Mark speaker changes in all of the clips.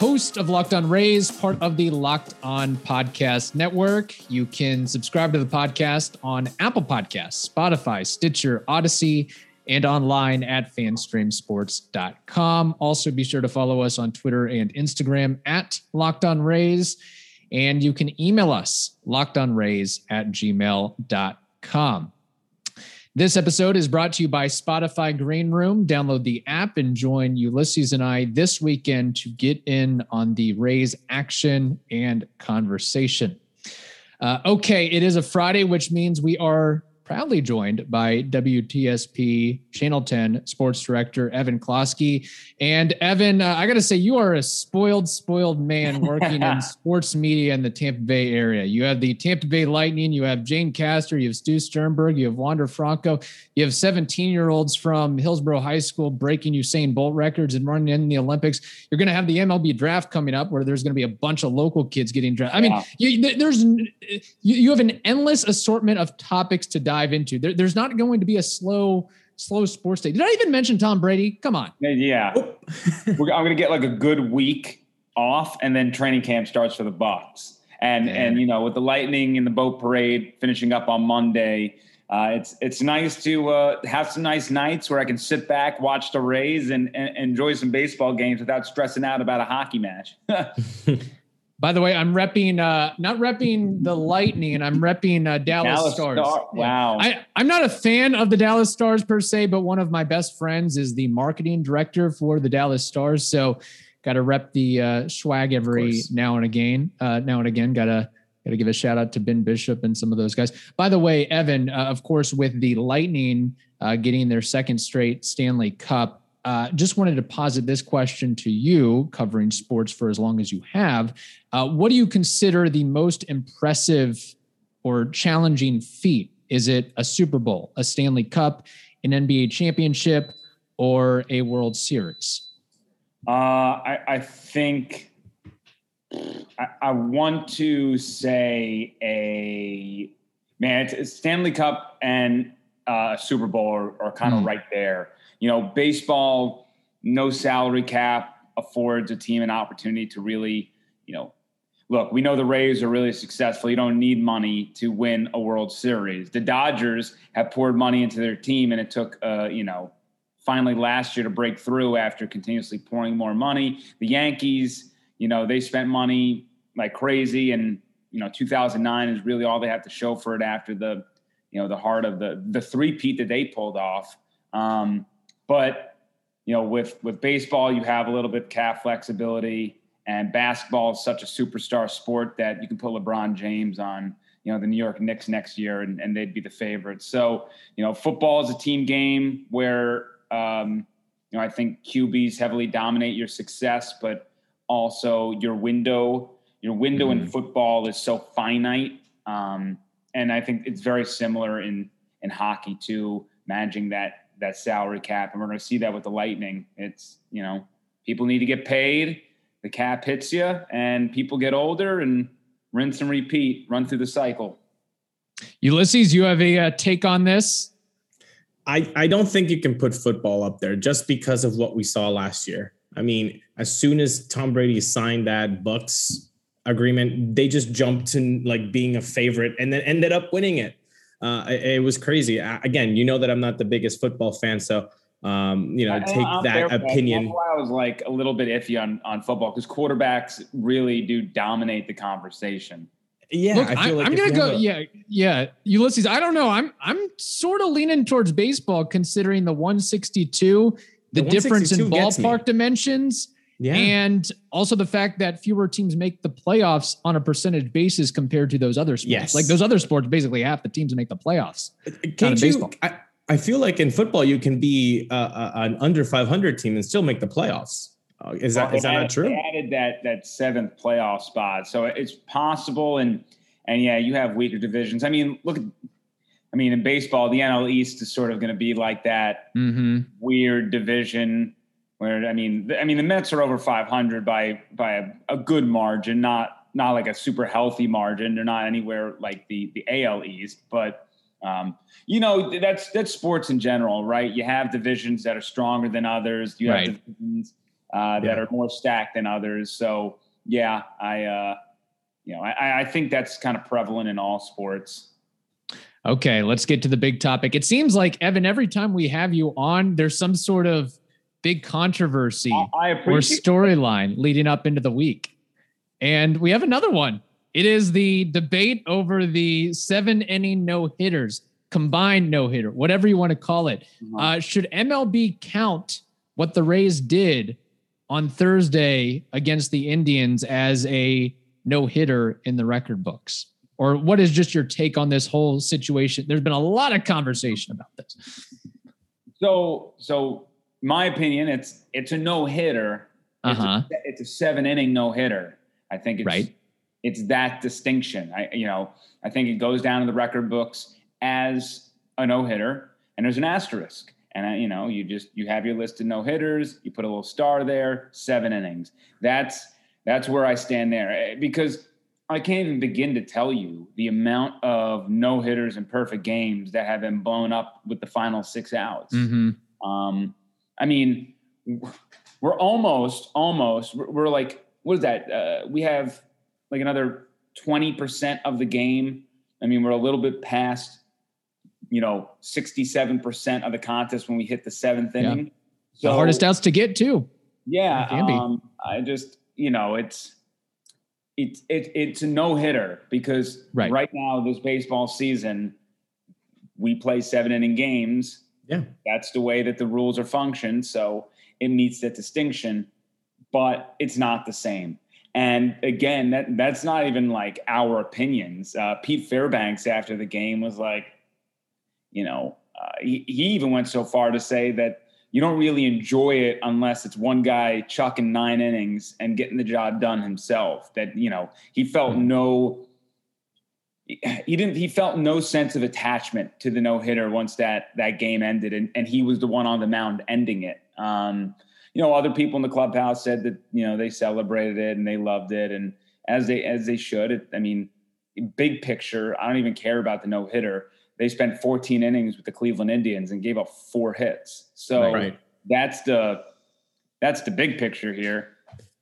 Speaker 1: Host of Locked On Rays, part of the Locked On Podcast Network. You can subscribe to the podcast on Apple Podcasts, Spotify, Stitcher, Audacy, and online at fanstreamsports.com. Also, be sure to follow us on Twitter and Instagram at Locked On Rays. And you can email us, lockedonrays at gmail.com. This episode is brought to you by Spotify Green Room. Download the app and join Ulysses and I this weekend to get in on the Rays action and conversation. Uh, okay, it is a Friday, which means we are proudly joined by WTSP Channel 10 sports director Evan Klosky. And Evan, uh, I got to say, you are a spoiled, spoiled man working in sports media in the Tampa Bay area. You have the Tampa Bay Lightning, you have Jane Castor, you have Stu Sternberg, you have Wander Franco, you have 17 year olds from Hillsborough High School breaking Usain Bolt records and running in the Olympics. You're going to have the MLB draft coming up where there's going to be a bunch of local kids getting drafted. I mean,
Speaker 2: Yeah.
Speaker 1: you, there's you, you have an endless assortment of topics to dive into. There, there's not going to be a slow slow sports day. Did I even mention Tom Brady? Come on.
Speaker 2: Yeah, We're, I'm going to get like a good week off, and then training camp starts for the Bucs. And
Speaker 1: Man.
Speaker 2: and you know, with the Lightning and the boat parade finishing up on Monday, uh, it's it's nice to uh, have some nice nights where I can sit back, watch the Rays, and, and enjoy some baseball games without stressing out about a hockey match.
Speaker 1: By the way, I'm repping uh not repping the Lightning I'm repping uh, Dallas,
Speaker 2: Dallas
Speaker 1: Stars.
Speaker 2: Star- wow.
Speaker 1: I, I'm not a fan of the Dallas Stars per se, but one of my best friends is the marketing director for the Dallas Stars. So got to rep the uh, swag every now and again. Uh, now and again, gotta gotta give a shout out to Ben Bishop and some of those guys. By the way, Evan, uh, of course, with the Lightning uh, getting their second straight Stanley Cup. Uh, just wanted to posit this question to you, covering sports for as long as you have. Uh, what do you consider the most impressive or challenging feat? Is it a Super Bowl, a Stanley Cup, an NBA championship, or a World Series?
Speaker 2: Uh, I, I think I, I want to say a man. It's, it's Stanley Cup and uh, Super Bowl are, are kind of
Speaker 1: Hmm.
Speaker 2: right there. You know, baseball, no salary cap affords a team an opportunity to really, you know, look. We know the Rays are really successful. You don't need money to win a World Series. The Dodgers have poured money into their team, and it took, uh, you know, finally last year to break through after continuously pouring more money. The Yankees, you know, they spent money like crazy, and you know, 2009 is really all they have to show for it after the, you know, the heart of the the three peat that they pulled off. Um, but you know, with with baseball, you have a little bit cap flexibility, and basketball is such a superstar sport that you can put LeBron James on. You know the New York Knicks next year, and, and they'd be the favorites. So, you know, football is a team game where um, you know I think QBs heavily dominate your success, but also your window your window in football is so finite um, and i think it's very similar in in hockey too managing that that salary cap and we're going to see that with the lightning it's you know people need to get paid the cap hits you and people get older and rinse and repeat run through the cycle
Speaker 1: Ulysses, you have a uh, take on this?
Speaker 3: I, I don't think you can put football up there just because of what we saw last year. I mean, as soon as Tom Brady signed that Bucs agreement, they just jumped to like being a favorite and then ended up winning it. Uh, it, it was crazy. I, again, you know that I'm not the biggest football fan, so um, you know,
Speaker 2: I-
Speaker 3: take
Speaker 2: I'm
Speaker 3: that
Speaker 2: for
Speaker 3: opinion.
Speaker 2: That's why I was like a little bit iffy on on football because quarterbacks really do dominate the conversation.
Speaker 3: Yeah,
Speaker 1: Look,
Speaker 3: I
Speaker 1: I
Speaker 3: feel like
Speaker 1: am gonna go.
Speaker 3: a-
Speaker 1: yeah, yeah. Ulysses, I don't know. I'm I'm sort of leaning towards baseball, considering the 162, the,
Speaker 3: The
Speaker 1: difference in
Speaker 3: 162 gets me.
Speaker 1: ballpark dimensions,
Speaker 3: yeah.
Speaker 1: and also the fact that fewer teams make the playoffs on a percentage basis compared to those other sports.
Speaker 3: Yes.
Speaker 1: Like those other sports, basically half the teams make the playoffs.
Speaker 3: Can't you?
Speaker 1: baseball.
Speaker 3: I, I feel like in football you can be uh, uh, an under 500 team and still make the playoffs. Uh, is that
Speaker 2: Well,
Speaker 3: is that
Speaker 2: added-
Speaker 3: not true?
Speaker 2: They added that that seventh playoff spot, so it's possible. And and yeah, you have weaker divisions. I mean, look at I mean, in baseball, the NL East is sort of going to be like that
Speaker 1: Mm-hmm.
Speaker 2: weird division where I mean, I mean, the Mets are over 500 by by a, a good margin, not not like a super healthy margin. They're not anywhere like the the AL East, but um, you know that's that's sports in general, right? You have divisions that are stronger than others. You have
Speaker 1: Right.
Speaker 2: divisions uh, that
Speaker 3: Yeah.
Speaker 2: are more stacked than others. So yeah, I uh, you know I, I think that's kind of prevalent in all sports.
Speaker 1: Okay, let's get to the big topic. It seems like Evan, every time we have you on, there's some sort of big controversy or storyline leading up into the week. And we have another one. It is the debate over the seven inning no hitters, combined no hitter, whatever you want to call it. Uh, should MLB count what the Rays did on Thursday against the Indians as a no hitter in the record books? Or what is just your take on this whole situation? There's been a lot of conversation about this.
Speaker 2: So, so my opinion, it's it's a no hitter. It's,
Speaker 1: Uh-huh.
Speaker 2: a, it's a seven inning no hitter. I think it's
Speaker 1: Right.
Speaker 2: it's that distinction. I you know I think it goes down in the record books as a no hitter, and there's an asterisk. And I, you know, you just you have your list of no hitters. You put a little star there. Seven innings. That's that's where I stand there Eh, because I can't even begin to tell you the amount of no hitters and perfect games that have been blown up with the final six outs.
Speaker 1: Mhm.
Speaker 2: Um, I mean, we're almost, almost, we're, like, what is that? Uh, we have like another 20% of the game. I mean, we're a little bit past, you know, 67% of the contest when we hit the seventh
Speaker 1: Yeah.
Speaker 2: inning.
Speaker 1: The hardest outs to get too.
Speaker 2: Yeah,
Speaker 1: It can be.
Speaker 2: um, I just you know it's it's it, it's a no hitter because
Speaker 1: Right.
Speaker 2: right now this baseball season we play seven inning games.
Speaker 3: Yeah.
Speaker 2: That's the way that the rules are functioned, so it meets that distinction, but it's not the same. And again, that that's not even like our opinions. Uh, Pete Fairbanks after the game was like, you know, uh, he, he even went so far to say that you don't really enjoy it unless it's one guy chucking nine innings and getting the job done himself. That you know he felt no, he didn't. He felt no sense of attachment to the no hitter once that that game ended, and, and he was the one on the mound ending it. Um, you know, other people in the clubhouse said that you know they celebrated it and they loved it, and as they as they should. It, I mean, big picture, I don't even care about the no hitter. They spent 14 innings with the Cleveland Indians and gave up four hits. So
Speaker 3: Right.
Speaker 2: that's the that's the big picture here.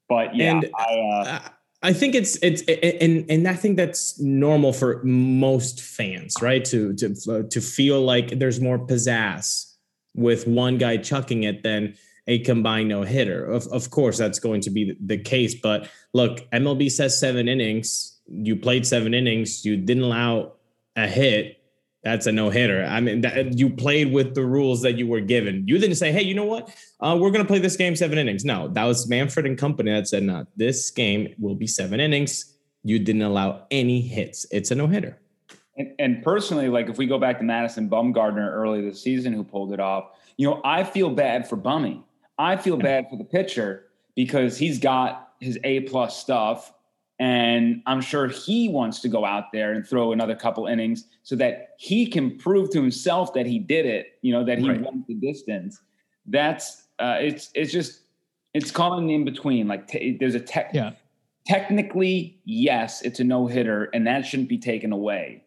Speaker 2: But yeah,
Speaker 3: And-
Speaker 2: I uh,
Speaker 3: Uh, I think it's it's and and I think that's normal for most fans, right? To to to feel like there's more pizzazz with one guy chucking it than a combined no hitter. Of of course, that's going to be the case. But look, MLB says seven innings. You played seven innings. You didn't allow a hit. That's a no hitter. I mean, that, you played with the rules that you were given. You didn't say, "Hey, you know what? Uh, we're going to play this game seven innings." No, that was Manfred and company that said, "No, this game will be seven innings." You didn't allow any hits. It's a no hitter.
Speaker 2: and, and personally, like if we go back to Madison Bumgarner early this season who pulled it off, you know, I feel bad for Bummy. I feel bad for the pitcher because he's got his A plus stuff. And I'm sure he wants to go out there and throw another couple innings so that he can prove to himself that he did it, you know, that he
Speaker 3: Right.
Speaker 2: went the distance. That's uh, it's it's just it's caught in the in between. Like t- there's a tech.
Speaker 1: Yeah.
Speaker 2: Technically, yes, it's a no hitter, and that shouldn't be taken away.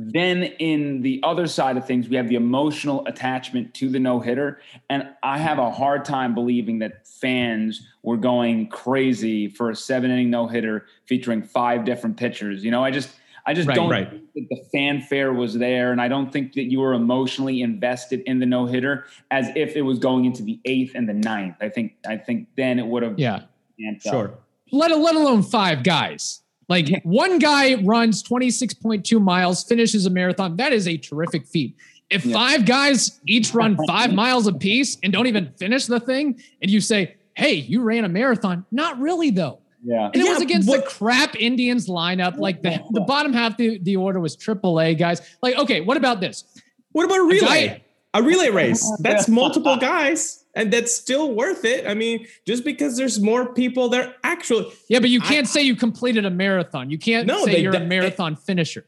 Speaker 2: Mm-hmm. Then in the other side of things, we have the emotional attachment to the no hitter. And I have a hard time believing that fans were going crazy for a seven inning no hitter featuring five different pitchers. You know, I just, I just
Speaker 1: Right,
Speaker 2: don't
Speaker 3: right.
Speaker 2: think that the fanfare was there. And I don't think that you were emotionally invested in the no hitter as if it was going into the eighth and the ninth. I think, I think then it would have
Speaker 1: Yeah.
Speaker 2: amped up.
Speaker 3: Sure.
Speaker 1: let let alone five guys. Like one guy runs 26.2 miles, finishes a marathon. That is a terrific feat. If
Speaker 2: Yeah.
Speaker 1: five guys each run five miles apiece and don't even finish the thing, and you say, "Hey, you ran a marathon," not really though.
Speaker 2: Yeah.
Speaker 1: And it
Speaker 3: Yeah,
Speaker 1: was against
Speaker 3: what-
Speaker 1: the crap Indians lineup. Like the, the bottom half of the, the order was AAA guys. Like, okay, what about this?
Speaker 3: What about a relay?
Speaker 1: guy-
Speaker 3: A relay race. That's multiple guys, and that's still worth it. I mean, just because there's more people there, actually,
Speaker 1: Yeah, but you can't say you completed a marathon. You can't
Speaker 3: No,
Speaker 1: say you're a marathon finisher.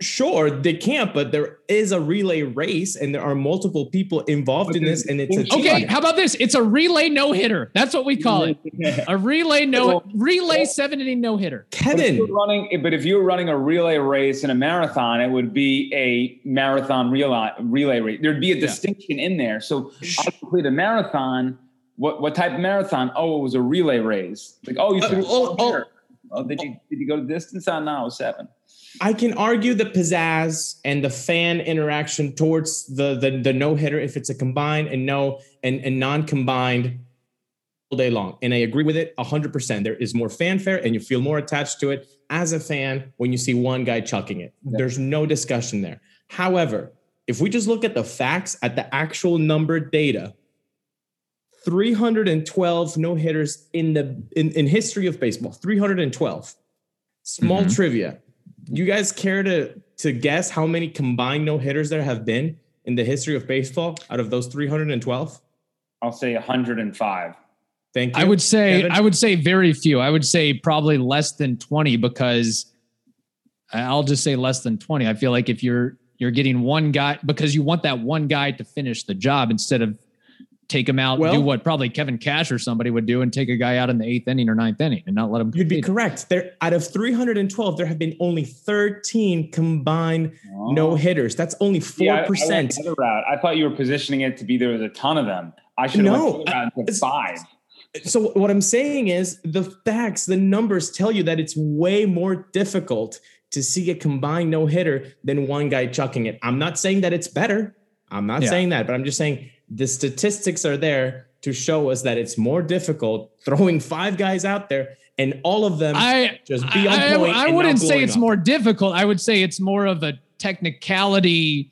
Speaker 3: Sure, they can't, but there is a relay race and there are multiple people involved in this, and it's a team.
Speaker 1: Okay, how about this? It's a relay no hitter. That's what we call it. A relay no relay seven inning no hitter.
Speaker 2: But if
Speaker 3: Kevin,
Speaker 2: you're running, but if you were running a relay race in a marathon, it would be a marathon relay relay race. There'd be a distinction in there. So I completed a marathon. What what type of marathon? Oh, it was a relay race. Like, oh, you
Speaker 3: Uh, oh, oh.
Speaker 2: Oh, did you did you go to distance? Oh, now? it seven.
Speaker 3: I can argue the pizzazz and the fan interaction towards the the, the no hitter if it's a combined and no and, and non-combined all day long. And I agree with it 100%. There is more fanfare and you feel more attached to it as a fan when you see one guy chucking it. There's no discussion there. However, if we just look at the facts, at the actual number data, 312 no hitters in the in, in history of baseball. 312. Small
Speaker 1: Mhm.
Speaker 3: trivia. You guys care to to guess how many combined no hitters there have been in the history of baseball out of those 312?
Speaker 2: I'll say 105.
Speaker 3: Thank you.
Speaker 1: I would say
Speaker 3: Kevin?
Speaker 1: I would say very few. I would say probably less than 20 because I'll just say less than 20. I feel like if you're you're getting one guy because you want that one guy to finish the job instead of take him out,
Speaker 3: Well-
Speaker 1: do what probably Kevin Cash or somebody would do and take a guy out in the eighth inning or ninth inning and not let him
Speaker 3: You'd be correct. There out of 312, there have been only 13 combined oh. no hitters. That's only
Speaker 2: Oh. Yeah, I- I went
Speaker 3: 4%.
Speaker 2: the other route. I thought you were positioning it to be there was a ton of them. I should have
Speaker 3: No,
Speaker 2: went the other route and
Speaker 3: it's-
Speaker 2: said five.
Speaker 3: so what I'm saying is the facts, the numbers tell you that it's way more difficult to see a combined no hitter than one guy chucking it. I'm not saying that it's better. I'm not
Speaker 1: Yeah.
Speaker 3: saying that, but I'm just saying the statistics are there to show us that it's more difficult throwing five guys out there and all of them
Speaker 1: I
Speaker 3: just be on
Speaker 1: I,
Speaker 3: point
Speaker 1: I
Speaker 3: and
Speaker 1: wouldn't say it's
Speaker 3: up.
Speaker 1: more difficult. I would say it's more of a technicality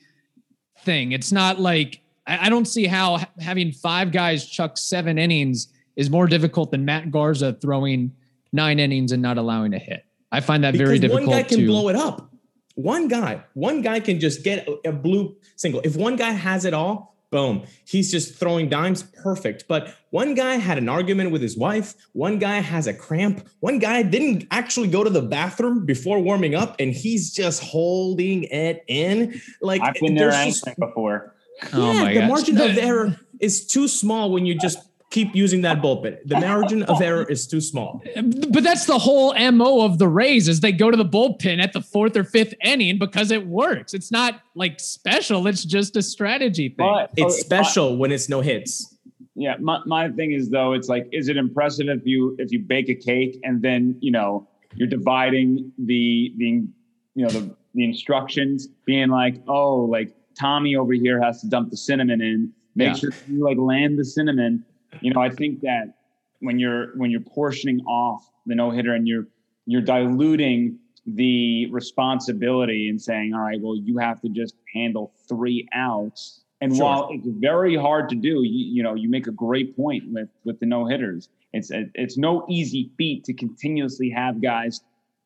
Speaker 1: thing. It's not like I, I don't see how having five guys chuck seven innings is more difficult than Matt Garza throwing nine innings and not allowing a hit. I find that very difficult
Speaker 3: one guy can
Speaker 1: to
Speaker 3: blow it up. One guy, one guy can just get a, a bloop single. If one guy has it all, boom, he's just throwing dimes, perfect. But one guy had an argument with his wife. One guy has a cramp. One guy didn't actually go to the bathroom before warming up, and he's just holding it in. Like
Speaker 2: I've been there
Speaker 3: just-
Speaker 2: anchoring before.
Speaker 1: Oh
Speaker 3: yeah,
Speaker 1: my
Speaker 3: the
Speaker 1: God.
Speaker 3: margin of error is too small when you just keep using that bullpen. The margin of error is too small.
Speaker 1: But that's the whole MO of the Rays is they go to the bullpen at the fourth or fifth inning because it works. It's not like special. It's just a strategy thing.
Speaker 2: But oh,
Speaker 3: It's
Speaker 2: okay,
Speaker 3: special when it's no hits.
Speaker 2: Yeah, my, my thing is though, it's like, is it impressive if you if you bake a cake and then you know you're dividing the the you know the the instructions, being like, oh, like Tommy over here has to dump the cinnamon in. Make
Speaker 1: Yeah.
Speaker 2: sure you like land the cinnamon. You know, I think that when you're when you're portioning off the no hitter and you're you're diluting the responsibility and saying, all right, well, you have to just handle three outs. And
Speaker 3: Sure.
Speaker 2: while it's very hard to do, you, you know, you make a great point with with the no hitters. It's it's no easy feat to continuously have guys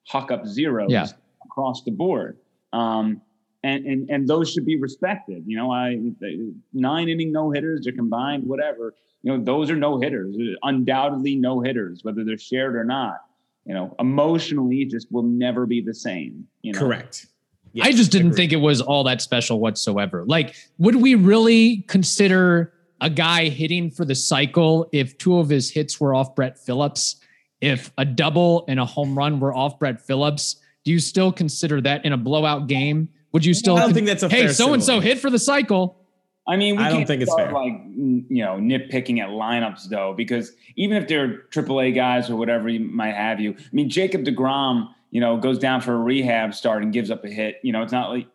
Speaker 2: huck up zeros
Speaker 1: Yeah.
Speaker 2: across the board. Um, and, and and those should be respected. You know, I nine inning no hitters or combined, whatever. You know, those are no hitters, undoubtedly no hitters, whether they're shared or not. You know, emotionally, it just will never be the same. You know,
Speaker 3: Correct.
Speaker 1: I just didn't
Speaker 3: agreed.
Speaker 1: think it was all that special whatsoever. Like, would we really consider a guy hitting for the cycle if two of his hits were off Brett Phillips? If a double and a home run were off Brett Phillips, do you still consider that in a blowout game? Would you still
Speaker 3: I don't
Speaker 1: con-
Speaker 3: think that's a
Speaker 1: hey, so and so hit for the cycle?
Speaker 2: I mean, we
Speaker 3: I don't
Speaker 2: can't
Speaker 3: think it's fair.
Speaker 2: like you know nitpicking at lineups though, because even if they're AAA guys or whatever you might have you, I mean, Jacob Degrom, you know, goes down for a rehab start and gives up a hit. You know, it's not like.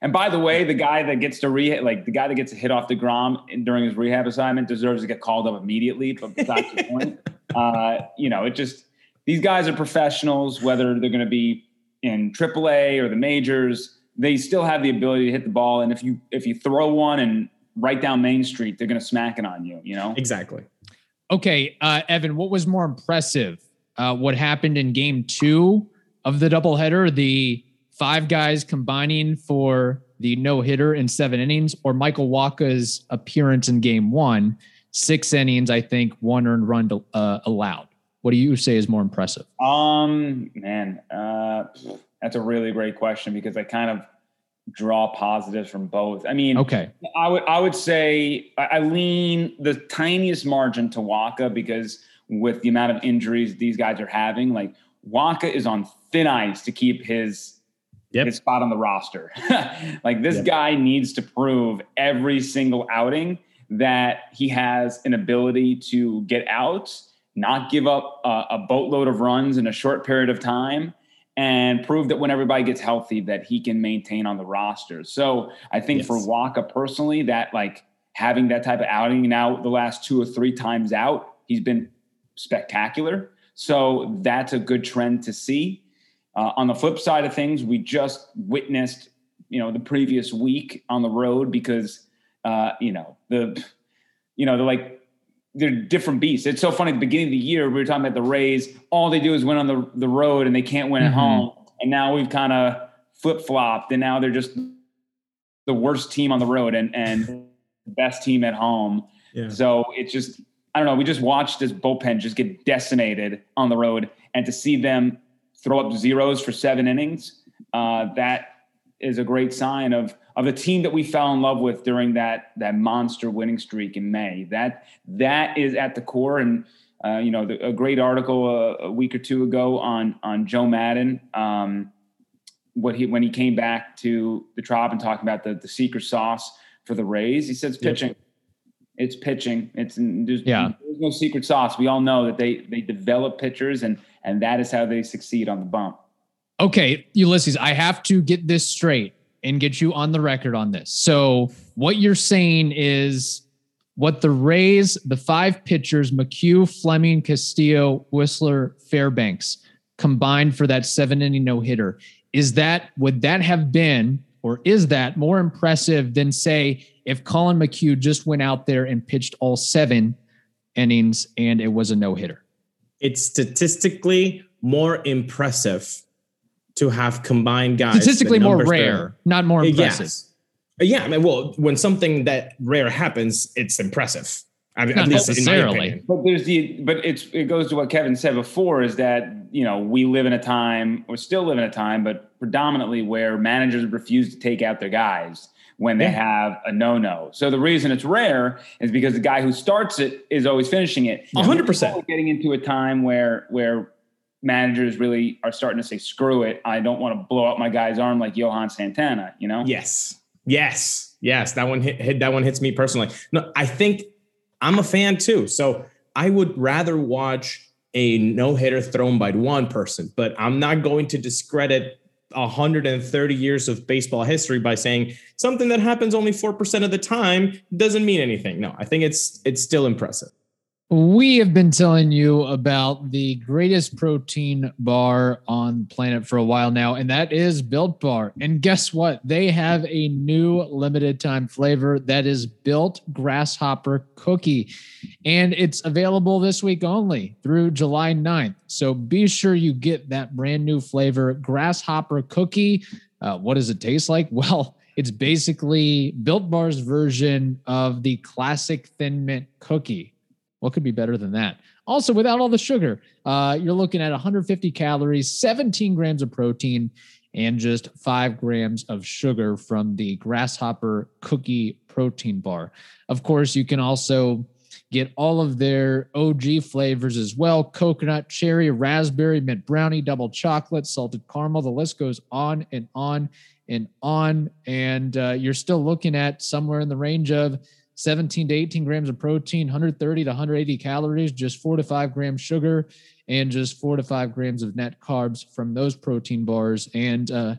Speaker 2: And by the way, the guy that gets to rehab, like the guy that gets a hit off Degrom in- during his rehab assignment, deserves to get called up immediately. But besides the point, uh, you know, it just these guys are professionals, whether they're going to be in AAA or the majors, they still have the ability to hit the ball. And if you if you throw one and right down Main Street, they're going to smack it on you. You know,
Speaker 3: Exactly.
Speaker 1: Okay, uh, Evan, what was more impressive? Uh, what happened in game two of the doubleheader? The five guys combining for the no hitter in seven innings, or Michael Wacha's appearance in game one, six innings, I think, one earned run uh, allowed. What do you say is more impressive?
Speaker 2: um, man, uh, That's a really great question because I kind of draw positives from both. I mean,
Speaker 1: okay,
Speaker 2: I would I would say I lean the tiniest margin to Wacha because with the amount of injuries these guys are having, like Wacha is on thin ice to keep his yep. his spot on the roster. like this yep. guy needs to prove every single outing that he has an ability to get out, not give up a, a boatload of runs in a short period of time and prove that when everybody gets healthy that he can maintain on the roster. So I think yes. for Wacha personally, that like having that type of outing now the last two or three times out, he's been spectacular. So that's a good trend to see. Uh, on the flip side of things, we just witnessed, you know, the previous week on the road because, uh, you know, the, you know, the like they're different beasts. It's so funny. At the beginning of the year, we were talking about the Rays. All they do is win on the, the road and they can't win mm-hmm. at home. And now we've kind of flip flopped and now they're just the worst team on the road and, and best team at home. Yeah. So it's just, I don't know. We just watched this bullpen just get decimated on the road and to see them throw up zeros for seven innings, uh, that is a great sign of of the team that we fell in love with during that that monster winning streak in May. That that is at the core, and uh, you know, the, a great article a, a, week or two ago on on Joe Maddon. Um, what he when he came back to the Trop and talking about the the secret sauce for the Rays, he says pitching. Yep. It's pitching. It's there's, yeah. there's no secret sauce. We all know that they they develop pitchers, and and that is how they succeed on the bump.
Speaker 1: Okay, Ulysses, I have to get this straight and get you on the record on this. So, what you're saying is what the Rays, the five pitchers, McHugh, Fleming, Castillo, Wisler, Fairbanks, combined for that seven inning no hitter. Is that, would that have been, or is that more impressive than, say, if Collin McHugh just went out there and pitched all seven innings and it was a no hitter?
Speaker 3: It's statistically more impressive to have combined guys.
Speaker 1: Statistically more rare, not more uh, impressive. Yes.
Speaker 3: Yeah, I mean, well, when something that rare happens, it's impressive.
Speaker 1: I mean, not at least necessarily.
Speaker 2: But there's the but it's it goes to what Kevin said before is that you know we live in a time or still live in a time, but predominantly where managers refuse to take out their guys when they yeah. have a no no. So the reason it's rare is because the guy who starts it is always finishing it.
Speaker 3: hundred percent.
Speaker 2: Getting into a time where where managers really are starting to say, screw it. I don't want to blow up my guy's arm like Johan Santana, you know?
Speaker 3: Yes. Yes. Yes. That one hit, hit that one hits me personally. No, I think I'm a fan too. So I would rather watch a no hitter thrown by one person, but I'm not going to discredit 130 years of baseball history by saying something that happens only 4% of the time doesn't mean anything. No, I think it's it's still impressive.
Speaker 1: We have been telling you about the greatest protein bar on planet for a while now, and that is Built Bar. And guess what? They have a new limited time flavor that is Built Grasshopper Cookie. And it's available this week only through July 9th. So be sure you get that brand new flavor, Grasshopper Cookie. Uh, what does it taste like? Well, it's basically Built Bar's version of the classic Thin Mint cookie what could be better than that? Also, without all the sugar, uh, you're looking at 150 calories, 17 grams of protein, and just five grams of sugar from the Grasshopper Cookie Protein Bar. Of course, you can also get all of their OG flavors as well coconut, cherry, raspberry, mint brownie, double chocolate, salted caramel. The list goes on and on and on. And uh, you're still looking at somewhere in the range of 17 to 18 grams of protein, 130 to 180 calories, just four to five grams sugar, and just four to five grams of net carbs from those protein bars. And uh,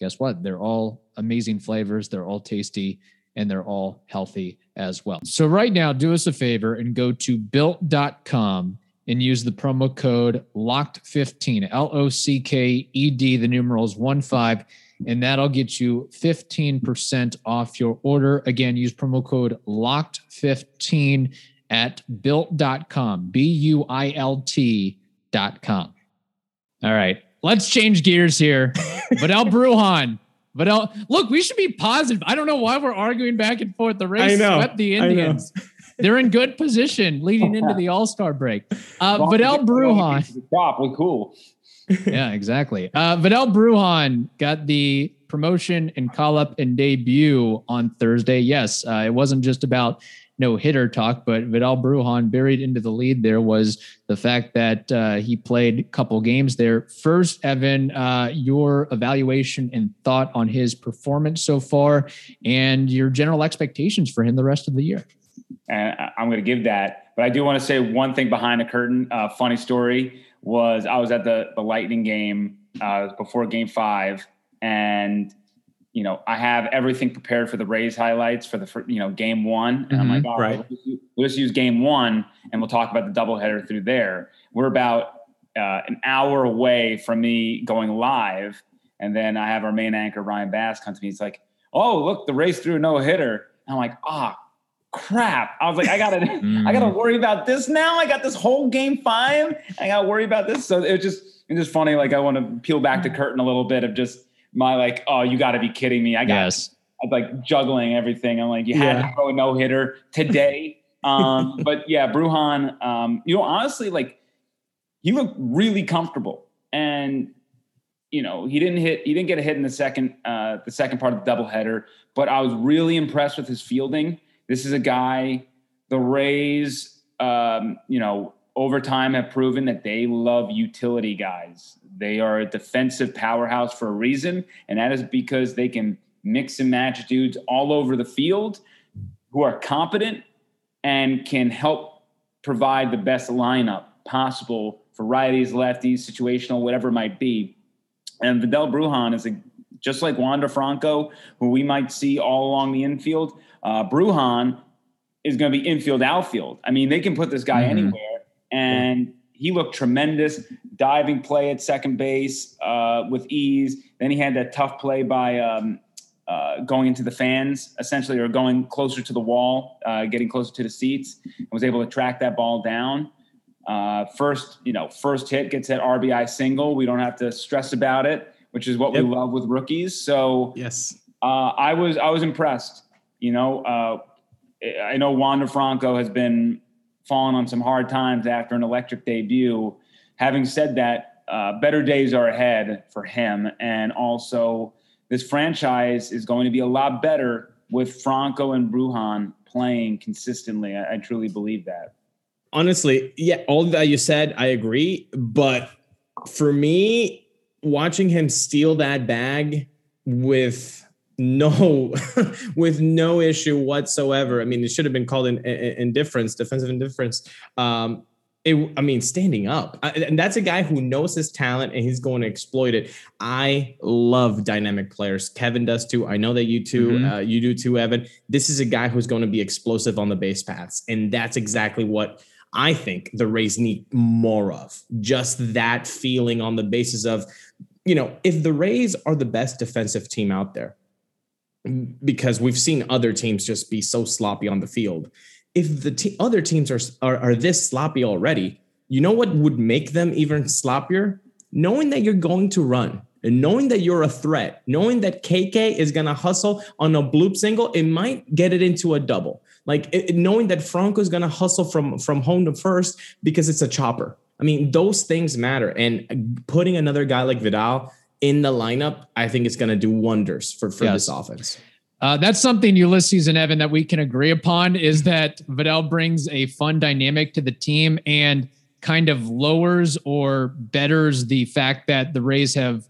Speaker 1: guess what? They're all amazing flavors. They're all tasty and they're all healthy as well. So, right now, do us a favor and go to built.com and use the promo code LOCKED15, L O C K E D, the numerals 1 5 and that'll get you 15% off your order. Again, use promo code LOCKED15 at built.com, B U I L T.com. All right, let's change gears here. Vidal Bruján. Vidal, look, we should be positive. I don't know why we're arguing back and forth. The Rays swept the Indians. They're in good position leading into the All Star break. Uh, Vidal Bruján.
Speaker 2: Top, we cool.
Speaker 1: yeah, exactly. Uh, Vidal Bruján got the promotion and call up and debut on Thursday. Yes, uh, it wasn't just about no hitter talk, but Vidal Bruján buried into the lead there was the fact that uh, he played a couple games there. First, Evan, uh, your evaluation and thought on his performance so far and your general expectations for him the rest of the year.
Speaker 2: And I'm going to give that, but I do want to say one thing behind the curtain. Uh, funny story was I was at the the Lightning game uh, before Game Five, and you know, I have everything prepared for the Rays highlights for the for, you know game one, and mm-hmm, I'm like, all right, right. We'll, just use, we'll, just use, game one, and we'll talk about the doubleheader through there. We're about uh, an hour away from me going live, and then I have our main anchor Ryan Bass come to me. He's like, "Oh, look, the Rays threw a no hitter." I'm like, "Ah, oh, crap!" I was like, "I gotta, mm. I gotta mm. worry about this now. I got this whole game five. I gotta worry about this." So it was just, it's just funny. Like I want to peel back the curtain a little bit of just my like, oh, you got to be kidding me. I got yes. I'm like juggling everything. I'm like, you had yeah. to throw a no hitter today. um, but yeah, Bruján, um, you know, honestly, like he looked really comfortable and you know, he didn't hit, he didn't get a hit in the second, uh, the second part of the doubleheader, but I was really impressed with his fielding. This is a guy, the Rays, um, you know, over time have proven that they love utility guys. They are a defensive powerhouse for a reason, and that is because they can mix and match dudes all over the field who are competent and can help provide the best lineup possible for righties, lefties, situational, whatever it might be. And Vidal Bruján is a just like Wander Franco, who we might see all along the infield. Uh, Bruján is going to be infield, outfield. I mean, they can put this guy mm-hmm. anywhere and he looked tremendous. Diving play at second base uh, with ease. Then he had that tough play by um, uh, going into the fans, essentially, or going closer to the wall, uh, getting closer to the seats, and was able to track that ball down. Uh, first, you know, first hit gets that RBI single. We don't have to stress about it, which is what yep. we love with rookies. So
Speaker 3: yes,
Speaker 2: uh, I was I was impressed. You know, uh, I know Wander Franco has been fallen on some hard times after an electric debut. Having said that, uh, better days are ahead for him. And also, this franchise is going to be a lot better with Franco and Bruján playing consistently. I, I truly believe that.
Speaker 3: Honestly, yeah, all that you said, I agree. But for me, watching him steal that bag with no with no issue whatsoever i mean it should have been called in, indifference defensive indifference um it, I mean, standing up, and that's a guy who knows his talent and he's going to exploit it. I love dynamic players. Kevin does too. I know that you too, mm-hmm. uh, you do too, Evan. This is a guy who's going to be explosive on the base paths, and that's exactly what I think the Rays need more of. Just that feeling on the basis of, you know, if the Rays are the best defensive team out there, because we've seen other teams just be so sloppy on the field. If the te- other teams are, are are this sloppy already, you know what would make them even sloppier? Knowing that you're going to run and knowing that you're a threat, knowing that KK is going to hustle on a bloop single, it might get it into a double. Like it, knowing that Franco is going to hustle from from home to first because it's a chopper. I mean, those things matter. And putting another guy like Vidal in the lineup, I think it's going to do wonders for, for yes. this offense.
Speaker 1: Uh, that's something Ulysses and Evan that we can agree upon is that Vidal brings a fun dynamic to the team and kind of lowers or betters the fact that the Rays have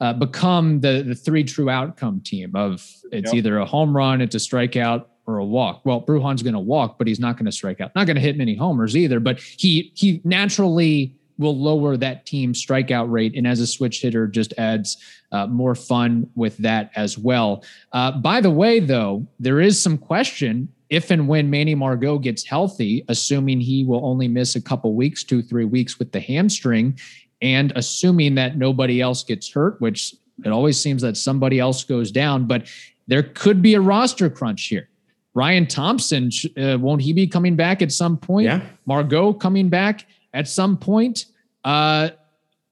Speaker 1: uh, become the the three true outcome team of it's yep. either a home run, it's a strikeout, or a walk. Well, Bruján's going to walk, but he's not going to strike out. Not going to hit many homers either. But he he naturally will lower that team's strikeout rate. And as a switch hitter, just adds uh, more fun with that as well. Uh, by the way, though, there is some question if and when Manny Margot gets healthy, assuming he will only miss a couple weeks, two, three weeks with the hamstring, and assuming that nobody else gets hurt, which it always seems that somebody else goes down, but there could be a roster crunch here. Ryan Thompson, uh, won't he be coming back at some point?
Speaker 3: Yeah.
Speaker 1: Margot coming back at some point. Uh,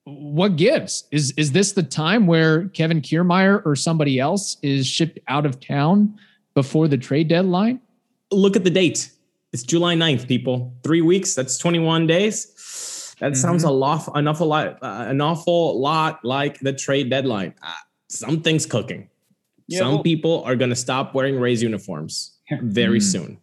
Speaker 1: what gives? Is is this the time where Kevin Kiermaier or somebody else is shipped out of town before the trade deadline?
Speaker 3: Look at the date. It's July 9th, people. Three weeks. That's 21 days. That sounds a lot, an awful lot, uh, an awful lot like the trade deadline. Uh, something's cooking.
Speaker 2: Yeah,
Speaker 3: Some
Speaker 2: well-
Speaker 3: people are going to stop wearing Rays uniforms very
Speaker 1: Mm.
Speaker 3: soon.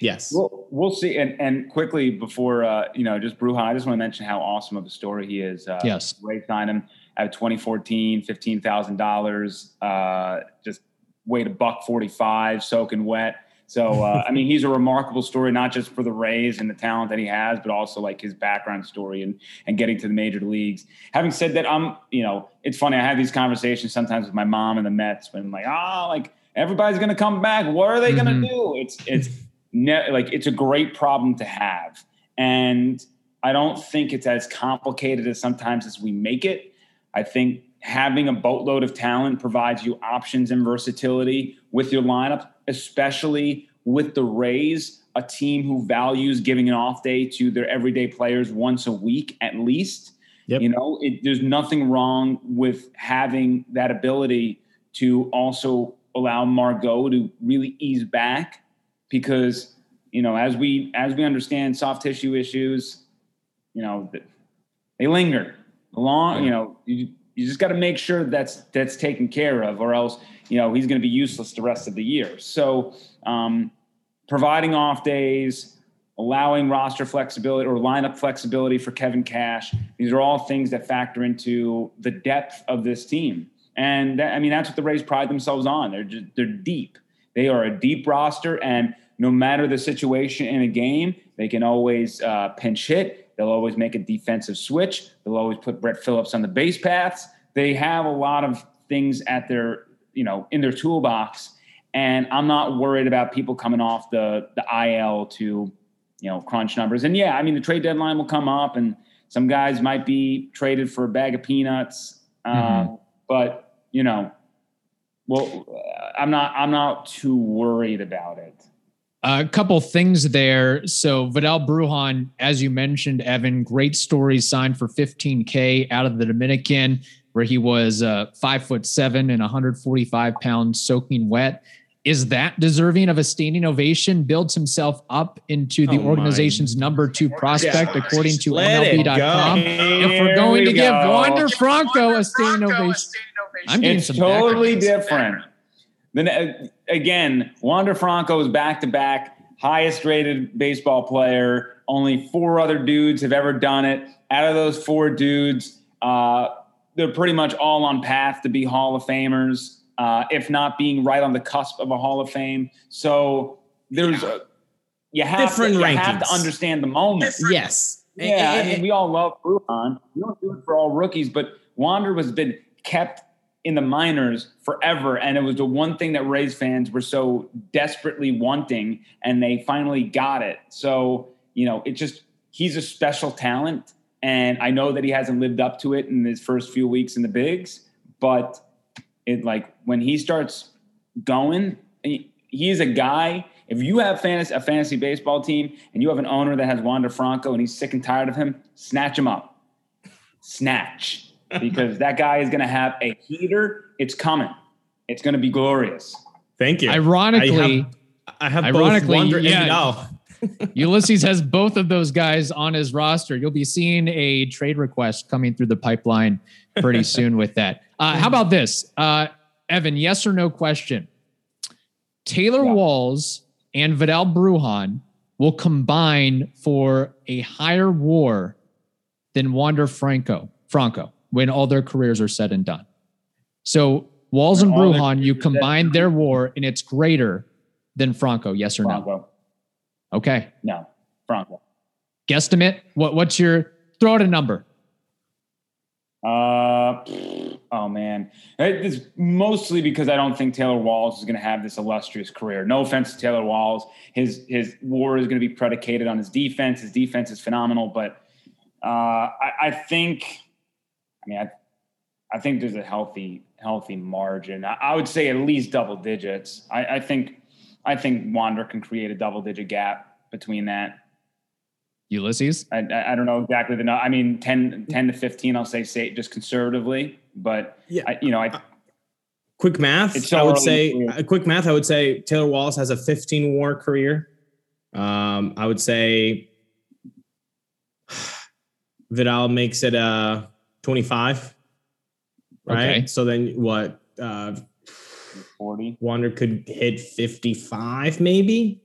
Speaker 3: Yes.
Speaker 2: We'll, we'll see. And and quickly before uh, you know, just Bruján, I just want to mention how awesome of a story he is. Uh,
Speaker 1: Yes.
Speaker 2: Ray signed him at 2014, fifteen thousand dollars. Uh, just weighed a buck forty five, soaking wet. So uh, I mean, he's a remarkable story, not just for the Rays and the talent that he has, but also like his background story and and getting to the major leagues. Having said that, I'm you know, it's funny. I have these conversations sometimes with my mom and the Mets when I'm like, ah, like everybody's gonna come back. What are they
Speaker 1: Mhm.
Speaker 2: gonna do? It's it's ne- like it's a great problem to have, and I don't think it's as complicated as sometimes as we make it. I think having a boatload of talent provides you options and versatility with your lineup, especially with the Rays, a team who values giving an off day to their everyday players once a week at least.
Speaker 3: Yep.
Speaker 2: You know, it, there's nothing wrong with having that ability to also allow Margot to really ease back because you know as we as we understand soft tissue issues you know they linger long you know you, you just got to make sure that's that's taken care of or else you know he's going to be useless the rest of the year. So um, providing off days allowing roster flexibility or lineup flexibility for kevin cash these are all things that factor into the depth of this team and that, i mean that's what the rays pride themselves on. They're just, they're deep. They are a deep roster and no matter the situation in a game they can always uh, pinch hit. They'll always make a defensive switch. They'll always put brett phillips on the base paths. They have a lot of things at their you know in their toolbox. And i'm not worried about people coming off the the il to you know crunch numbers. And yeah i mean the trade deadline will come up and some guys might be traded for a bag of peanuts. Um, but you know well i'm not i'm not too worried about it
Speaker 1: A couple things there. So Vidal Brujan, as you mentioned, Evan, great story signed for 15K out of the Dominican, where he was uh, five foot seven and 145 pounds soaking wet. Is that deserving of a standing ovation? Builds himself up into the
Speaker 3: Oh my
Speaker 1: organization's number two prospect, according to MLB.com. If we're
Speaker 2: Here
Speaker 1: going
Speaker 2: we
Speaker 1: to give
Speaker 2: go.
Speaker 1: Wander Franco a standing ovation, I'm getting
Speaker 2: it's
Speaker 1: some
Speaker 2: totally different. Then uh, again, Wander Franco is back to back highest rated baseball player. Only four other dudes have ever done it. Out of those four dudes, uh, they're pretty much all on path to be Hall of Famers, uh, if not being right on the cusp of a Hall of Fame. So there's a, you have
Speaker 3: Different
Speaker 2: to, you have to understand the moment.
Speaker 3: Yes.
Speaker 2: Yeah, I mean, we all love Bruján. We don't do it for all rookies, but Wander has been kept in the minors forever, and it was the one thing that Rays fans were so desperately wanting, and they finally got it. So you know, it just he's a special talent, and I know that he hasn't lived up to it in his first few weeks in the bigs, but it like when he starts going, he, he is a guy. If you have fantasy, a fantasy baseball team and you have an owner that has Wander Franco and he's sick and tired of him, snatch him up. Snatch. Because that guy is going to have a heater. It's coming. It's going to be glorious.
Speaker 3: Thank you.
Speaker 1: Ironically,
Speaker 3: I have
Speaker 1: Ironically,
Speaker 3: both Wander
Speaker 1: yeah.
Speaker 3: and Vidal.
Speaker 1: Ulysses has both of those guys on his roster. You'll be seeing a trade request coming through the pipeline pretty soon with that. Uh, how about this, uh, Evan? Yes or no question? Taylor
Speaker 2: Yeah.
Speaker 1: Walls and Vidal Brujan will combine for a higher WAR than Wander Franco. Franco when all their careers are said and done. So Walls and
Speaker 2: When their
Speaker 1: Brujan, you
Speaker 2: careers are said and
Speaker 1: combine their WAR and it's greater than Franco. Yes or no? Okay.
Speaker 2: No. Franco.
Speaker 1: guesstimate? What what's your throw out a number?
Speaker 2: Uh, oh man, it's mostly because I don't think Taylor Walls is going to have this illustrious career. No offense to Taylor Walls, his his WAR is going to be predicated on his defense. His defense is phenomenal, but uh, I, I think, I mean, I, I think there's a healthy healthy margin. I, I would say at least double digits. I, I think I think Wander can create a double digit gap between that.
Speaker 1: Ulysses.
Speaker 2: I, I I don't know exactly the no. I mean, 10, 10 to fifteen. I'll say say just conservatively, but
Speaker 3: Yeah.
Speaker 2: I, you know, I
Speaker 3: Quick math.
Speaker 2: It's so
Speaker 3: I would say
Speaker 2: career.
Speaker 3: a quick math. I would say Taylor Walls has a 15 WAR career. Um, I would say Vidal makes it uh 25. Right.
Speaker 1: Okay.
Speaker 3: So then what? Uh,
Speaker 2: 40.
Speaker 3: Wander could hit 55, maybe.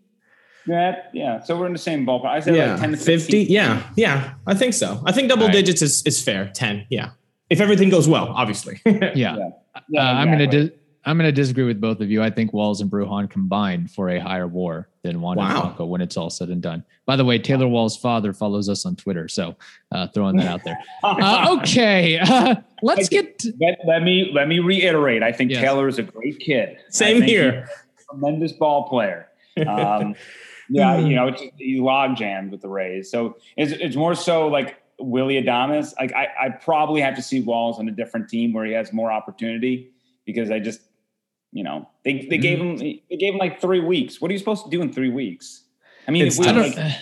Speaker 2: Yeah, yeah. So we're in the same ballpark. I said
Speaker 3: yeah,
Speaker 2: like 10 to
Speaker 3: 50. Yeah, yeah. I think so. I think double
Speaker 1: All right.
Speaker 3: digits is, is fair. 10. Yeah. If everything goes well, obviously.
Speaker 1: Yeah.
Speaker 2: Yeah,
Speaker 1: Uh, I'm going to
Speaker 2: exactly.
Speaker 1: Dis- I'm going to disagree with both of you. I think Walls and Bruján combined for a higher WAR than Wander
Speaker 3: Wow.
Speaker 1: Franco when it's all said and done. By the way, Taylor Wall's father follows us on Twitter, so uh, throwing that out there. Uh, okay, uh, let's get.
Speaker 2: Let, let me let me reiterate. I think
Speaker 1: Yes.
Speaker 2: Taylor is a great kid.
Speaker 3: Same here.
Speaker 2: tremendous ball player. Um, yeah, you know, it's, he log jammed with the Rays. So it's, it's more so like Willy Adames. Like I, I probably have to see Walls on a different team where he has more opportunity because I just, you know, they, they gave him they gave him like three weeks. What are you supposed to do in three weeks? I mean, we
Speaker 1: I don't.
Speaker 2: like,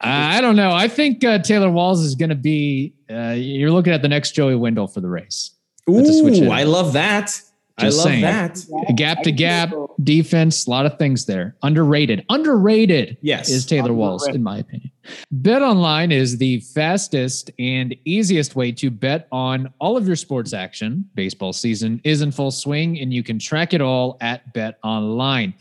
Speaker 1: I don't know. I think uh, Taylor Walls is going to be. Uh, you're looking at the next Joey Wendle for the Rays. That's a switch
Speaker 3: Ooh. I love that. I
Speaker 1: Just
Speaker 3: love
Speaker 1: saying.
Speaker 3: that.
Speaker 1: Gap to gap defense, a lot of things there. Underrated. Underrated.
Speaker 3: Yes.
Speaker 1: is Taylor Walls, in my opinion. Bet online is the fastest and easiest way to bet on all of your sports action. Baseball season is in full swing, and you can track it all at Bet Online.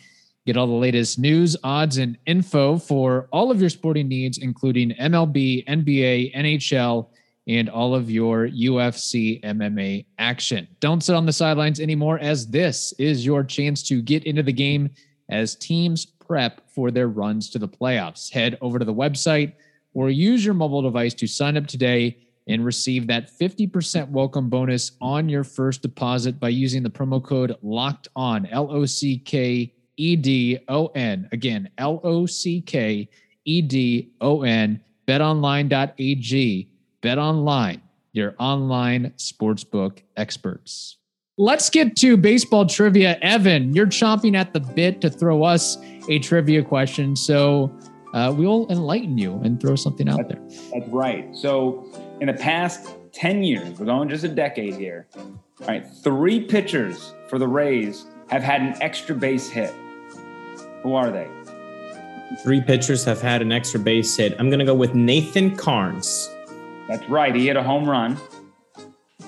Speaker 1: Get all the latest news, odds, and info for all of your sporting needs, including MLB, NBA, NHL, and all of your UFC MMA action. Don't sit on the sidelines anymore, as this is your chance to get into the game as teams prep for their runs to the playoffs. Head over to the website or use your mobile device to sign up today and receive that 50% welcome bonus on your first deposit by using the promo code locked on L O C K E D O N. Again, L O C K E D O N. BetOnline.ag. BetOnline, your online sportsbook experts. Let's get to baseball trivia. Evan, you're chomping at the bit to throw us a trivia question. So uh, we'll enlighten you and throw something out there.
Speaker 2: That's right. So in the past 10 years, we're going just a decade here. All right, three pitchers for the Rays have had an extra base hit. Who are they?
Speaker 3: Three pitchers have had an extra base hit. I'm gonna go with Nathan Karns.
Speaker 2: That's right. He hit a home run.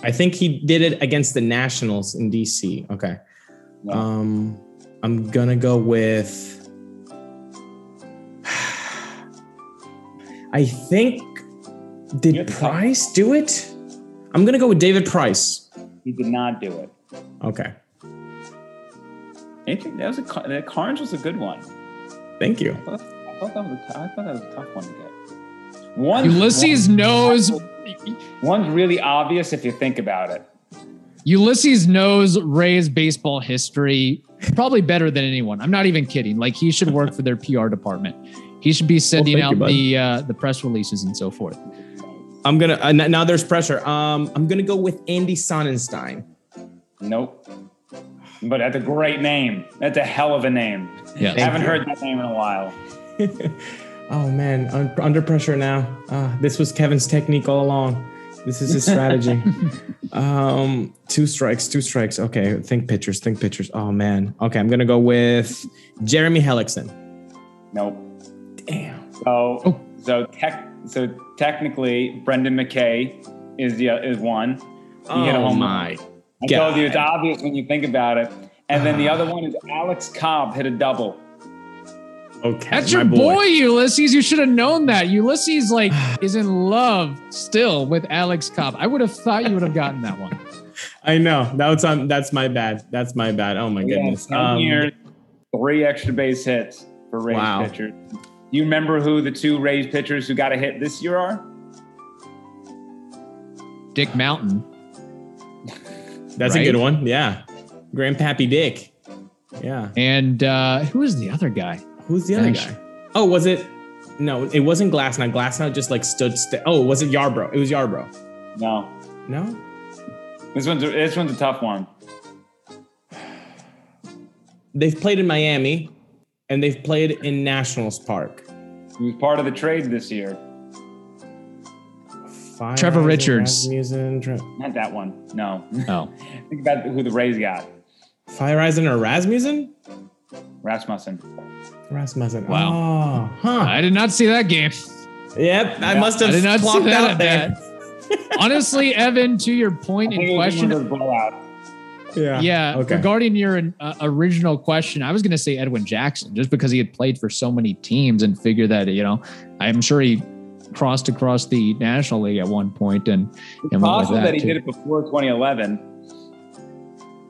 Speaker 3: I think he did it against the Nationals in DC. Okay.
Speaker 2: Yeah.
Speaker 3: Um, I'm gonna go with. I think did Price do it? I'm gonna go with David Price.
Speaker 2: He did not do it.
Speaker 3: Okay.
Speaker 2: Anything- That was a that Karns was a good one.
Speaker 3: Thank you.
Speaker 2: I thought, I thought that was a I thought that was a tough one to get. One
Speaker 1: Ulysses knows.
Speaker 2: One's really obvious if you think about it.
Speaker 1: Ulysses knows Ray's baseball history probably better than anyone. I'm not even kidding. Like he should work for their PR department. He should be sending
Speaker 3: thank you,
Speaker 1: out
Speaker 3: bud.
Speaker 1: the uh, the press releases and so forth.
Speaker 3: I'm gonna uh, now. There's pressure. Um, I'm gonna go with Andy Sonnanstine.
Speaker 2: Nope. But that's a great name. That's a hell of a name.
Speaker 1: Yeah.
Speaker 2: I haven't
Speaker 3: you.
Speaker 2: heard that name in a while.
Speaker 3: oh man, un- under pressure now. Uh, this was Kevin's technique all along. This is his strategy. um, two strikes, two strikes. Okay, think pitchers, think pitchers. Oh man. Okay, I'm gonna go with Jeremy Hellickson.
Speaker 2: Nope.
Speaker 3: Damn.
Speaker 2: So
Speaker 1: Oh.
Speaker 2: so tech so technically Brendan McKay is the is one. He hit a
Speaker 3: Oh
Speaker 2: home
Speaker 3: my.
Speaker 2: I told you it's obvious when you think about it. And then the other one is Alex Cobb hit a double.
Speaker 3: Okay.
Speaker 1: That's your boy. Ulysses. You should have known that. Ulysses like is in love still with Alex Cobb. I would have thought you would have gotten that one.
Speaker 3: I know. That's on. That's my bad. That's my bad. Oh my
Speaker 2: Yeah,
Speaker 3: goodness.
Speaker 2: 10
Speaker 3: Um,
Speaker 2: years, three extra base hits for Rays
Speaker 3: Wow.
Speaker 2: pitchers. You remember who the two Rays pitchers who got a hit this year are?
Speaker 1: Dick Mountain.
Speaker 3: that's a good one. Yeah. Grandpappy Dick. Yeah.
Speaker 1: And uh, who is the other guy?
Speaker 3: Who's the other
Speaker 1: Gosh.
Speaker 3: guy? Oh, was it? No, it wasn't Glasnow. Glasnow just like stood still. Oh, was it Yarbrough? It was Yarbrough.
Speaker 2: No.
Speaker 3: No.
Speaker 2: This one's a, this one's a tough one.
Speaker 3: They've played in Miami, and they've played in Nationals Park.
Speaker 2: He was part of the trade this year.
Speaker 3: Fire
Speaker 1: Trevor
Speaker 3: Rising
Speaker 1: Richards.
Speaker 3: Rasmussen, Tre-
Speaker 2: Not that one. No.
Speaker 1: Oh,
Speaker 2: Think about who the Rays got.
Speaker 3: Fire Rising or Rasmussen?
Speaker 2: Rasmussen.
Speaker 3: Rasmussen.
Speaker 1: Wow.
Speaker 3: Oh, huh.
Speaker 1: I did not see that game.
Speaker 3: Yep, I
Speaker 2: Yeah,
Speaker 3: must have
Speaker 1: I did not see that
Speaker 3: out
Speaker 1: at
Speaker 3: there.
Speaker 1: Honestly, Evan, to your point in question,
Speaker 2: one of those blowouts.
Speaker 3: Yeah.
Speaker 1: yeah,
Speaker 3: Okay.
Speaker 1: regarding your uh, original question, I was going to say Edwin Jackson, just because he had played for so many teams and figured that you know, I'm sure he crossed across the National League at one point and and went with
Speaker 2: Possible that, he
Speaker 1: too.
Speaker 2: did it before 2011.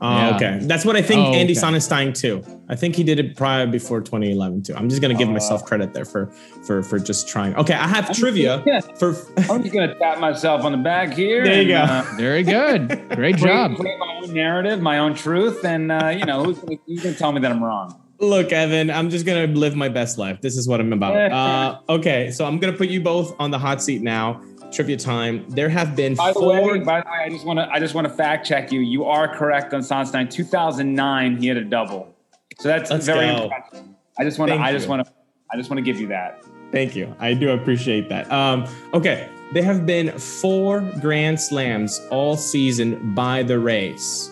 Speaker 3: Oh,
Speaker 1: Yeah.
Speaker 3: okay. That's what I think
Speaker 1: Oh,
Speaker 3: Andy
Speaker 1: okay.
Speaker 3: Sonnanstine too. I think he did it prior before 2011 too. I'm just gonna give
Speaker 2: Uh,
Speaker 3: myself credit there for for for just trying. Okay, I have trivia
Speaker 2: Yeah.
Speaker 3: for
Speaker 2: I'm just gonna tap myself on the back here.
Speaker 3: There you
Speaker 2: and,
Speaker 3: go.
Speaker 2: uh,
Speaker 1: Very good, great
Speaker 2: create-
Speaker 1: job.
Speaker 2: create my own narrative, my own truth, and uh, you know who's gonna, who's gonna tell me that I'm wrong?
Speaker 3: Look, Evan, I'm just gonna live my best life. This is what I'm about. Uh, okay, so I'm gonna put you both on the hot seat now. Trivia time. There have been
Speaker 2: By the
Speaker 3: four.
Speaker 2: way, by the way, I just want to I just want to fact check you. You are correct on Sonstein. 2009, he had a double. So that's
Speaker 3: Let's
Speaker 2: very
Speaker 3: go.
Speaker 2: impressive. I just want to I just want to I just want to give you that.
Speaker 3: Thank you. I do appreciate that. Um, okay, there have been four Grand Slams all season by the Rays.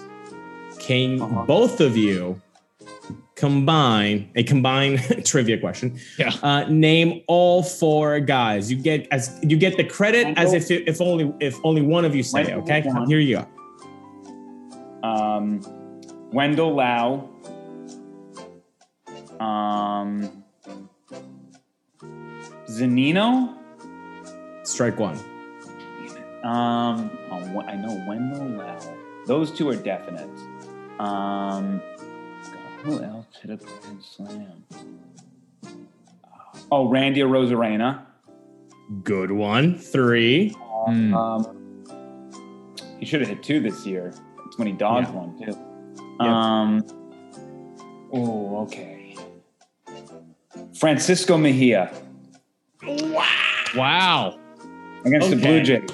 Speaker 3: Can
Speaker 2: Uh-huh.
Speaker 3: both of you combine a combined trivia question?
Speaker 1: Yeah.
Speaker 3: Uh, name all four guys. You get as you get the credit as if if only if only one of you say. it, Okay, here you go.
Speaker 2: Um, Wendle Lowe. Um, Zunino.
Speaker 3: Strike one.
Speaker 2: Um, oh, I know Wendle Lowe. Those two are definite. Um, who else hit a grand slam? Oh, Randy Arozarena.
Speaker 3: Good one. Three.
Speaker 1: Hmm.
Speaker 2: Um, he should have hit two this year. It's when he dodged
Speaker 3: Yeah.
Speaker 2: one too.
Speaker 3: Yeah.
Speaker 2: Um, oh, okay. Francisco Mejia
Speaker 1: Wow. Wow.
Speaker 2: Against the Blue Jays.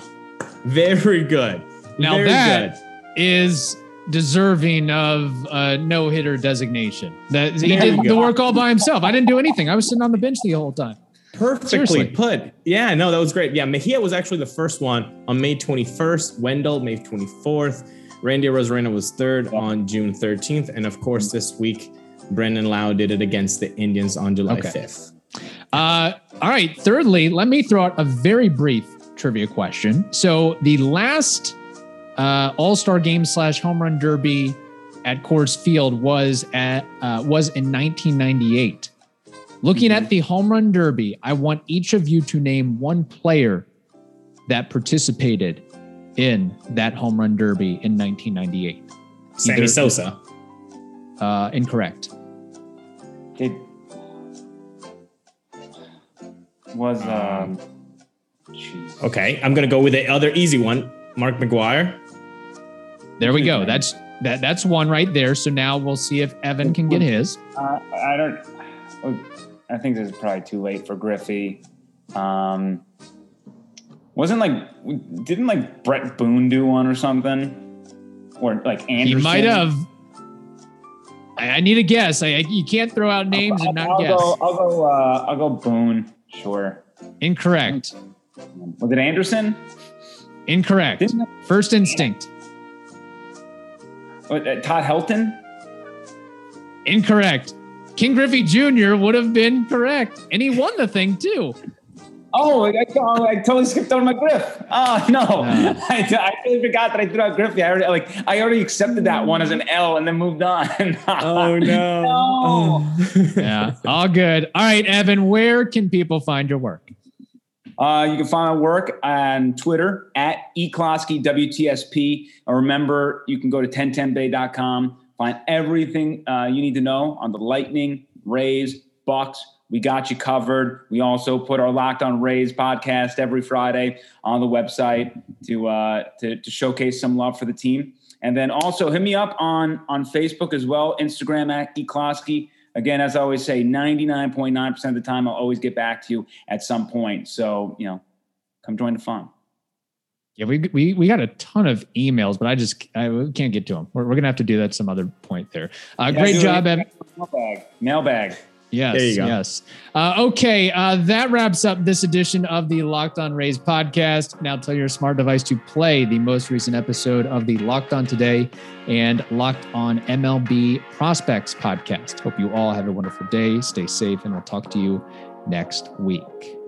Speaker 3: Very good.
Speaker 1: Now
Speaker 3: Very
Speaker 1: that
Speaker 3: good.
Speaker 1: is deserving of a no hitter designation. That he
Speaker 3: There
Speaker 1: did the work all by himself. I didn't do anything. I was sitting on the bench the whole time.
Speaker 3: Perfectly
Speaker 1: Seriously.
Speaker 3: put. Yeah, no, that was great. Yeah, Mejia was actually the first one on May 21st. Wendle, May 24th. Randy Arozarena was third on June 13th. And of course, this week, Brandon Lowe did it against the Indians on July
Speaker 1: Okay.
Speaker 3: 5th.
Speaker 1: Uh, all right. Thirdly, let me throw out a very brief trivia question. So the last uh, All Star Game slash Home Run Derby at Coors Field was at uh, was in 1998. Looking at the Home Run Derby, I want each of you to name one player that participated in that Home Run Derby in 1998.
Speaker 3: Sammy
Speaker 1: Either-
Speaker 3: Sosa.
Speaker 1: Uh, incorrect.
Speaker 2: Did was um. Jeez.
Speaker 3: Okay, I'm going to go with the other easy one Mark McGwire.
Speaker 1: There we go. That's that. That's one right there. So now we'll see if Evan can get his.
Speaker 2: Uh, I don't. I think this is probably too late for Griffey. Um, wasn't like didn't like Bret Boone do one or something, or like Anderson?
Speaker 1: He might have. I, I need a guess. I, I- you can't throw out names and not
Speaker 2: I'll
Speaker 1: guess.
Speaker 2: Go, I'll go. Uh, I'll go Boone. Sure.
Speaker 1: Incorrect.
Speaker 2: Was it Anderson?
Speaker 1: Incorrect. First instinct.
Speaker 2: uh, uh, Todd Helton?
Speaker 1: Incorrect. Ken Griffey Jr. would have been correct, and he won the thing too.
Speaker 2: Oh, I, I, I totally skipped over my Griff. Oh no,
Speaker 1: No.
Speaker 2: I, I totally forgot that I threw out Griffey. I already like I already accepted that one as an L and then moved on.
Speaker 3: Oh, no.
Speaker 2: No.
Speaker 1: Yeah, all good. All right, Evan, where can people find your work?
Speaker 2: Uh, you can find my work on Twitter at eCloskey WTSP. And remember, you can go to 1010bay.com, find everything uh, you need to know on the Lightning, Rays, Bucs. We got you covered. We also put our Locked On Rays podcast every Friday on the website to uh, to, to showcase some love for the team. And then also hit me up on on Facebook as well, Instagram at eCloskey. Again, as I always say, 99.9% of the time, I'll always get back to you at some point. So, you know, come join the fun.
Speaker 1: Yeah, we we we got a ton of emails, but I just I can't get to them. We're, we're gonna have to do that some other point there. Uh,
Speaker 2: Yeah,
Speaker 1: great job. Evan.
Speaker 2: Mailbag. Mailbag.
Speaker 1: Yes,
Speaker 3: There you go.
Speaker 1: yes. Uh, okay, uh, that wraps up this edition of the Locked On Rays podcast. Now tell your smart device to play the most recent episode of the Locked On Today and Locked On MLB Prospects podcast. Hope you all have a wonderful day. Stay safe, and we'll talk to you next week.